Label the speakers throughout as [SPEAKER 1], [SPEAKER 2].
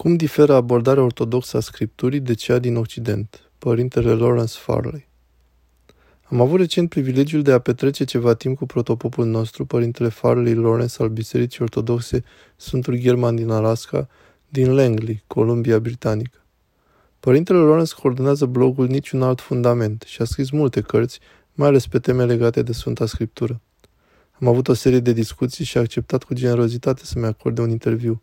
[SPEAKER 1] Cum diferă abordarea ortodoxă a Scripturii de cea din Occident? Părintele Lawrence Farley Am avut recent privilegiul de a petrece ceva timp cu protopopul nostru, Părintele Farley Lawrence al Bisericii Ortodoxe Sfântul German din Alaska, din Langley, Columbia Britanică. Părintele Lawrence coordonează blogul Niciun alt fundament și a scris multe cărți, mai ales pe teme legate de Sfânta Scriptură. Am avut o serie de discuții și a acceptat cu generozitate să-mi acorde un interviu.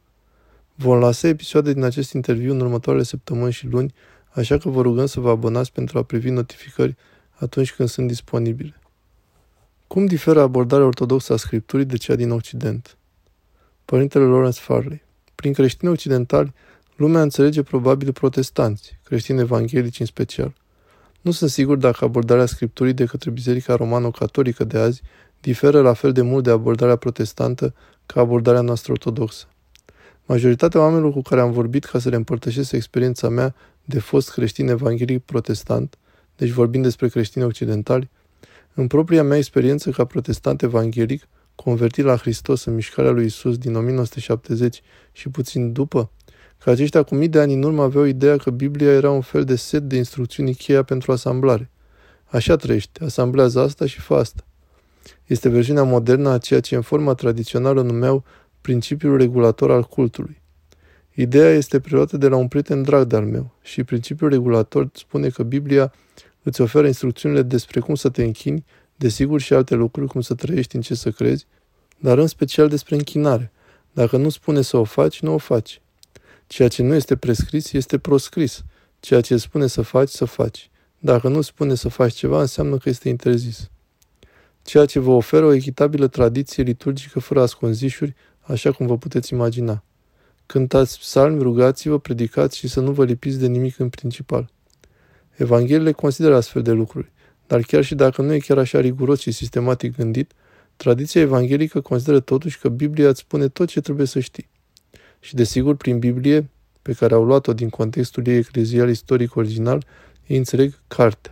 [SPEAKER 1] Vom lăsa episoade din acest interviu în următoarele săptămâni și luni, așa că vă rugăm să vă abonați pentru a privi notificări atunci când sunt disponibile. Cum diferă abordarea ortodoxă a Scripturii de cea din Occident? Părintele Lawrence Farley Prin creștini occidentali, lumea înțelege probabil protestanți, creștini evanghelici în special. Nu sunt sigur dacă abordarea Scripturii de către Biserica Romano-Catolică de azi diferă la fel de mult de abordarea protestantă ca abordarea noastră ortodoxă. Majoritatea oamenilor cu care am vorbit ca să le împărtășesc experiența mea de fost creștin evanghelic protestant, deci vorbind despre creștini occidentali, în propria mea experiență ca protestant evanghelic, convertit la Hristos în mișcarea lui Isus din 1970 și puțin după, că aceștia cu mii de ani în urmă aveau ideea că Biblia era un fel de set de instrucțiuni cheia pentru asamblare. Așa trăiește, asamblează asta și fă asta. Este versiunea modernă a ceea ce în forma tradițională numeau principiul regulator al cultului. Ideea este preluată de la un prieten drag de-al meu și principiul regulator spune că Biblia îți oferă instrucțiunile despre cum să te închini, desigur și alte lucruri, cum să trăiești în ce să crezi, dar în special despre închinare. Dacă nu spune să o faci, nu o faci. Ceea ce nu este prescris este proscris. Ceea ce spune să faci, să faci. Dacă nu spune să faci ceva, înseamnă că este interzis. Ceea ce vă oferă o echitabilă tradiție liturgică fără ascunzișuri, așa cum vă puteți imagina. Cântați psalmi, rugați-vă, predicați și să nu vă lipiți de nimic în principal. Evangheliile consideră astfel de lucruri, dar chiar și dacă nu e chiar așa riguros și sistematic gândit, tradiția evanghelică consideră totuși că Biblia îți spune tot ce trebuie să știi. Și desigur, prin Biblie, pe care au luat-o din contextul ei eclezial istoric original, ei înțeleg cartea.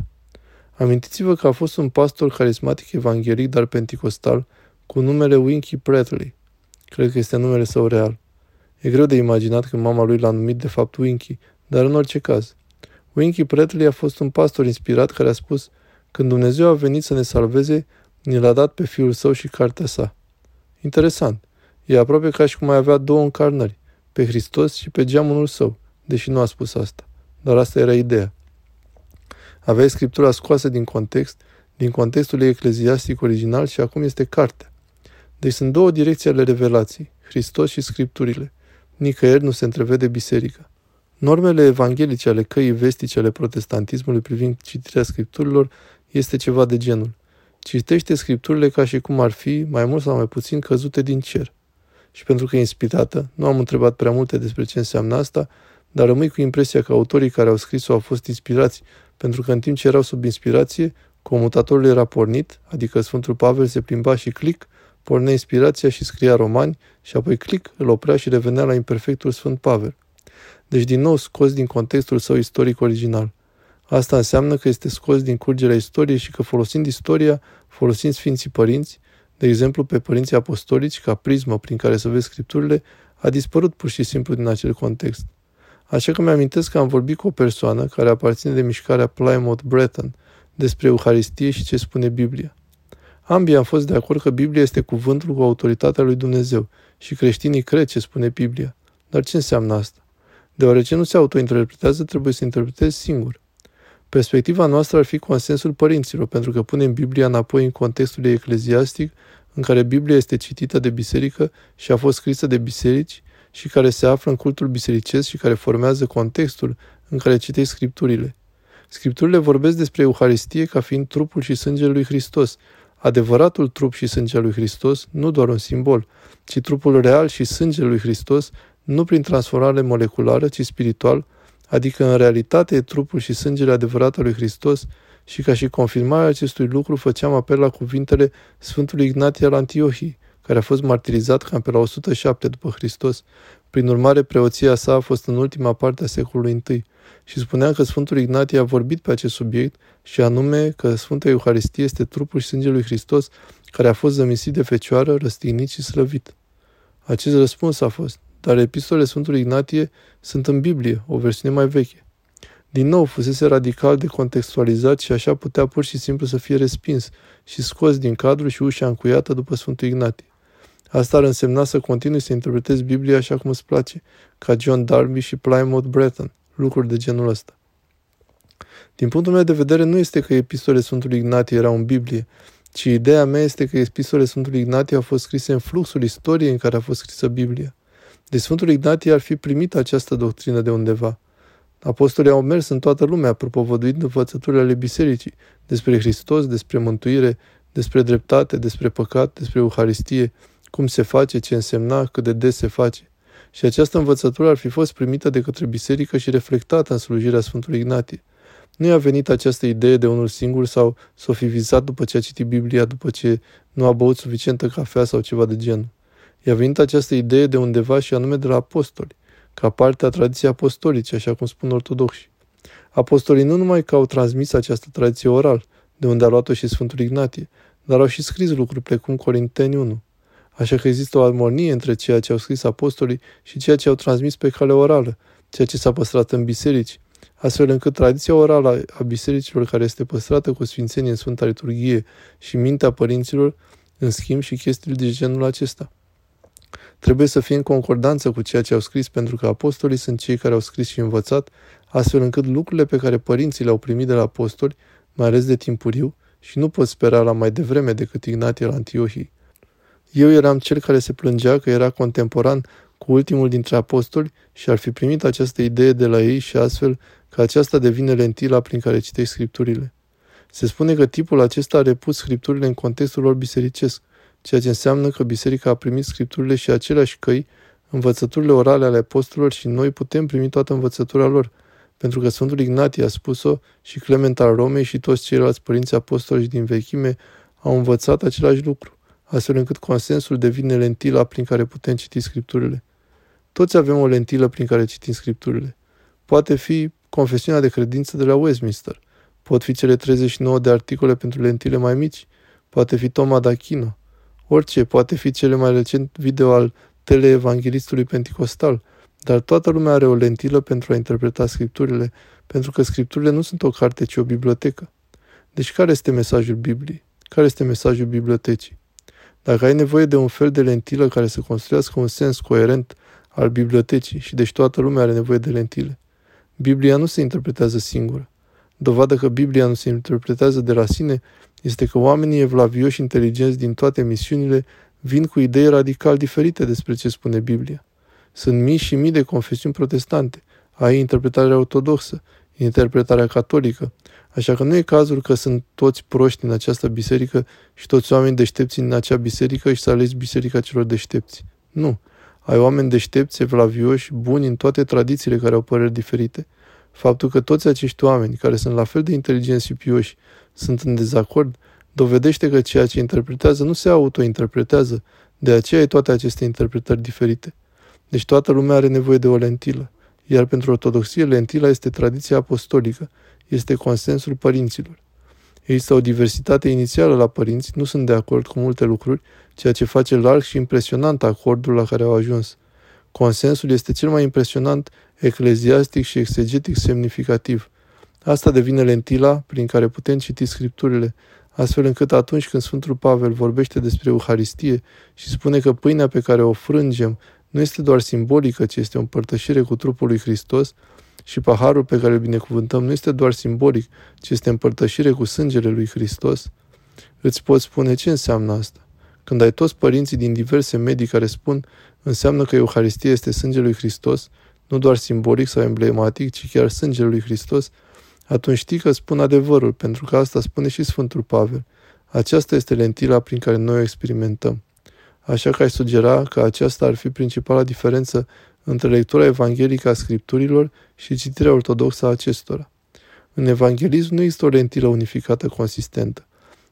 [SPEAKER 1] Amintiți-vă că a fost un pastor carismatic evanghelic, dar penticostal, cu numele Winky Pretley. Cred că este numele său real. E greu de imaginat că mama lui l-a numit de fapt Winky, dar în orice caz. Winky Pretley a fost un pastor inspirat care a spus când Dumnezeu a venit să ne salveze, ni l-a dat pe fiul său și cartea sa. Interesant. E aproape ca și cum mai avea două încarnări, pe Hristos și pe geamănul său, deși nu a spus asta. Dar asta era ideea. Avea scriptura scoasă din context, din contextul ei ecleziastic original și acum este cartea. Deci sunt două direcții ale revelației, Hristos și Scripturile. Nicăieri nu se întrevede biserica. Normele evanghelice ale căii vestice ale protestantismului privind citirea scripturilor este ceva de genul. Citește scripturile ca și cum ar fi, mai mult sau mai puțin, căzute din cer. Și pentru că e inspirată, nu am întrebat prea multe despre ce înseamnă asta, dar rămâi cu impresia că autorii care au scris-o au fost inspirați, pentru că în timp ce erau sub inspirație, comutatorul era pornit, adică Sfântul Pavel se plimba și clic, pornea inspirația și scria romani și apoi clic, îl oprea și revenea la imperfectul Sfânt Pavel. Deci din nou scos din contextul său istoric original. Asta înseamnă că este scos din curgerea istoriei și că folosind istoria, folosind Sfinții Părinți, de exemplu pe Părinții Apostolici ca prismă prin care să vezi scripturile, a dispărut pur și simplu din acel context. Așa că mi-amintesc că am vorbit cu o persoană care aparține de mișcarea Plymouth Breton despre Euharistie și ce spune Biblia. Ambii am fost de acord că Biblia este cuvântul cu autoritatea lui Dumnezeu și creștinii cred ce spune Biblia. Dar ce înseamnă asta? Deoarece nu se autointerpretează, trebuie să interpretezi singur. Perspectiva noastră ar fi consensul părinților, pentru că punem Biblia înapoi în contextul ecleziastic, în care Biblia este citită de biserică și a fost scrisă de biserici și care se află în cultul bisericesc și care formează contextul în care citești scripturile. Scripturile vorbesc despre Euharistie ca fiind trupul și sângele lui Hristos, adevăratul trup și sânge al lui Hristos, nu doar un simbol, ci trupul real și sângele lui Hristos, nu prin transformare moleculară, ci spiritual, adică în realitate e trupul și sângele adevărat al lui Hristos și ca și confirmarea acestui lucru făceam apel la cuvintele Sfântului Ignatie al Antiohii, care a fost martirizat cam pe la 107 după Hristos. Prin urmare, preoția sa a fost în ultima parte a secolului I și spunea că Sfântul Ignatie a vorbit pe acest subiect și anume că Sfânta Euharistie este trupul și sângele lui Hristos care a fost zămisit de fecioară, răstignit și slăvit. Acest răspuns a fost, dar epistolele Sfântului Ignatie sunt în Biblie, o versiune mai veche. Din nou, fusese radical decontextualizat și așa putea pur și simplu să fie respins și scos din cadru și ușa încuiată după Sfântul Ignatie. Asta ar însemna să continui să interpretezi Biblia așa cum îți place, ca John Darby și Plymouth Breton, lucruri de genul ăsta. Din punctul meu de vedere, nu este că epistolele Sfântului Ignatie erau în Biblie, ci ideea mea este că epistolele Sfântului Ignatie au fost scrise în fluxul istoriei în care a fost scrisă Biblia. De Sfântul Ignatie ar fi primit această doctrină de undeva. Apostolii au mers în toată lumea, propovăduind învățăturile ale bisericii, despre Hristos, despre mântuire, despre dreptate, despre păcat, despre Euharistie, cum se face, ce însemna, cât de des se face. Și această învățătură ar fi fost primită de către biserică și reflectată în slujirea Sfântului Ignatie. Nu i-a venit această idee de unul singur sau s-o fi vizat după ce a citit Biblia, după ce nu a băut suficientă cafea sau ceva de genul. I-a venit această idee de undeva și anume de la apostoli, ca parte a tradiției apostolice, așa cum spun ortodoxi. Apostolii nu numai că au transmis această tradiție oral, de unde a luat-o și Sfântul Ignatie, dar au și scris lucruri precum Corinteni 1. Așa că există o armonie între ceea ce au scris apostolii și ceea ce au transmis pe cale orală, ceea ce s-a păstrat în biserici, astfel încât tradiția orală a bisericilor care este păstrată cu sfințenie în Sfânta Liturghie și mintea părinților, în schimb și chestiile de genul acesta. Trebuie să fie în concordanță cu ceea ce au scris, pentru că apostolii sunt cei care au scris și învățat, astfel încât lucrurile pe care părinții le-au primit de la apostoli, mai ales de timpuriu, și nu pot spera la mai devreme decât Ignatie la Antiohii. Eu eram cel care se plângea că era contemporan cu ultimul dintre apostoli și ar fi primit această idee de la ei și astfel că aceasta devine lentila prin care citești scripturile. Se spune că tipul acesta a repus scripturile în contextul lor bisericesc, ceea ce înseamnă că biserica a primit scripturile și aceleași căi, învățăturile orale ale apostolilor și noi putem primi toată învățătura lor, pentru că Sfântul Ignatie a spus-o și Clement al Romei și toți ceilalți părinți apostoli din vechime au învățat același lucru, astfel încât consensul devine lentila prin care putem citi scripturile. Toți avem o lentilă prin care citim scripturile. Poate fi confesiunea de credință de la Westminster, pot fi cele 39 de articole pentru lentile mai mici, poate fi Toma d'Achino, Orice poate fi cele mai recent video al teleevanghelistului penticostal, dar toată lumea are o lentilă pentru a interpreta scripturile, pentru că scripturile nu sunt o carte, ci o bibliotecă. Deci care este mesajul Bibliei? Care este mesajul bibliotecii? Dacă ai nevoie de un fel de lentilă care să construiască un sens coerent al bibliotecii și deci toată lumea are nevoie de lentile, Biblia nu se interpretează singură. Dovadă că Biblia nu se interpretează de la sine este că oamenii evlavioși inteligenți din toate misiunile vin cu idei radical diferite despre ce spune Biblia. Sunt mii și mii de confesiuni protestante, ai interpretarea ortodoxă, interpretarea catolică, așa că nu e cazul că sunt toți proști în această biserică și toți oameni deștepți în acea biserică și să ales biserica celor deștepți. Nu. Ai oameni deștepți, evlavioși, buni în toate tradițiile care au păreri diferite. Faptul că toți acești oameni, care sunt la fel de inteligenți și pioși, sunt în dezacord, dovedește că ceea ce interpretează nu se autointerpretează, de aceea e toate aceste interpretări diferite. Deci toată lumea are nevoie de o lentilă, iar pentru ortodoxie lentila este tradiția apostolică, este consensul părinților. Există o diversitate inițială la părinți, nu sunt de acord cu multe lucruri, ceea ce face larg și impresionant acordul la care au ajuns. Consensul este cel mai impresionant, ecleziastic și exegetic semnificativ. Asta devine lentila prin care putem citi scripturile, astfel încât atunci când Sfântul Pavel vorbește despre Euharistie și spune că pâinea pe care o frângem nu este doar simbolică, ci este o împărtășire cu trupul lui Hristos, și paharul pe care îl binecuvântăm nu este doar simbolic, ci este împărtășire cu sângele lui Hristos, îți poți spune ce înseamnă asta. Când ai toți părinții din diverse medii care spun înseamnă că Euharistia este sângele lui Hristos, nu doar simbolic sau emblematic, ci chiar sângele lui Hristos, atunci știi că spun adevărul, pentru că asta spune și Sfântul Pavel. Aceasta este lentila prin care noi o experimentăm. Așa că ai sugera că aceasta ar fi principala diferență între lectura evanghelică a scripturilor și citirea ortodoxă a acestora. În evanghelism nu există o lentilă unificată consistentă.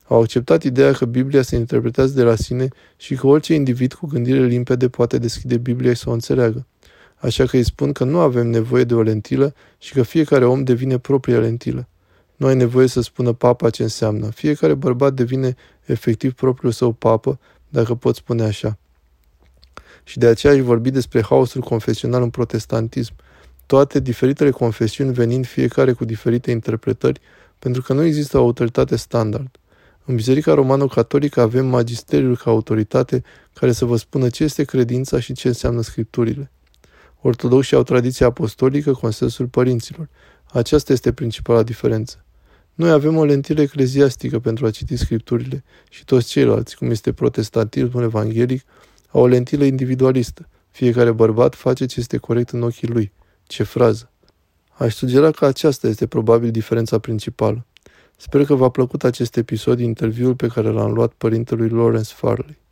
[SPEAKER 1] Au acceptat ideea că Biblia se interpretează de la sine și că orice individ cu gândire limpede poate deschide Biblia și să o înțeleagă. Așa că îi spun că nu avem nevoie de o lentilă și că fiecare om devine propria lentilă. Nu ai nevoie să spună papa ce înseamnă. Fiecare bărbat devine efectiv propriul său papă, dacă pot spune așa. Și de aceea aș vorbi despre haosul confesional în protestantism, toate diferitele confesiuni venind fiecare cu diferite interpretări, pentru că nu există o autoritate standard. În Biserica Romano-Catolică avem magisteriul ca autoritate care să vă spună ce este credința și ce înseamnă scripturile. Ortodoxii au tradiția apostolică, consensul părinților. Aceasta este principala diferență. Noi avem o lentilă ecleziastică pentru a citi scripturile și toți ceilalți, cum este protestantismul evanghelic, au o lentilă individualistă. Fiecare bărbat face ce este corect în ochii lui. Ce frază! Aș sugera că aceasta este probabil diferența principală. Sper că v-a plăcut acest episod, interviul pe care l-am luat părintelui Lawrence Farley.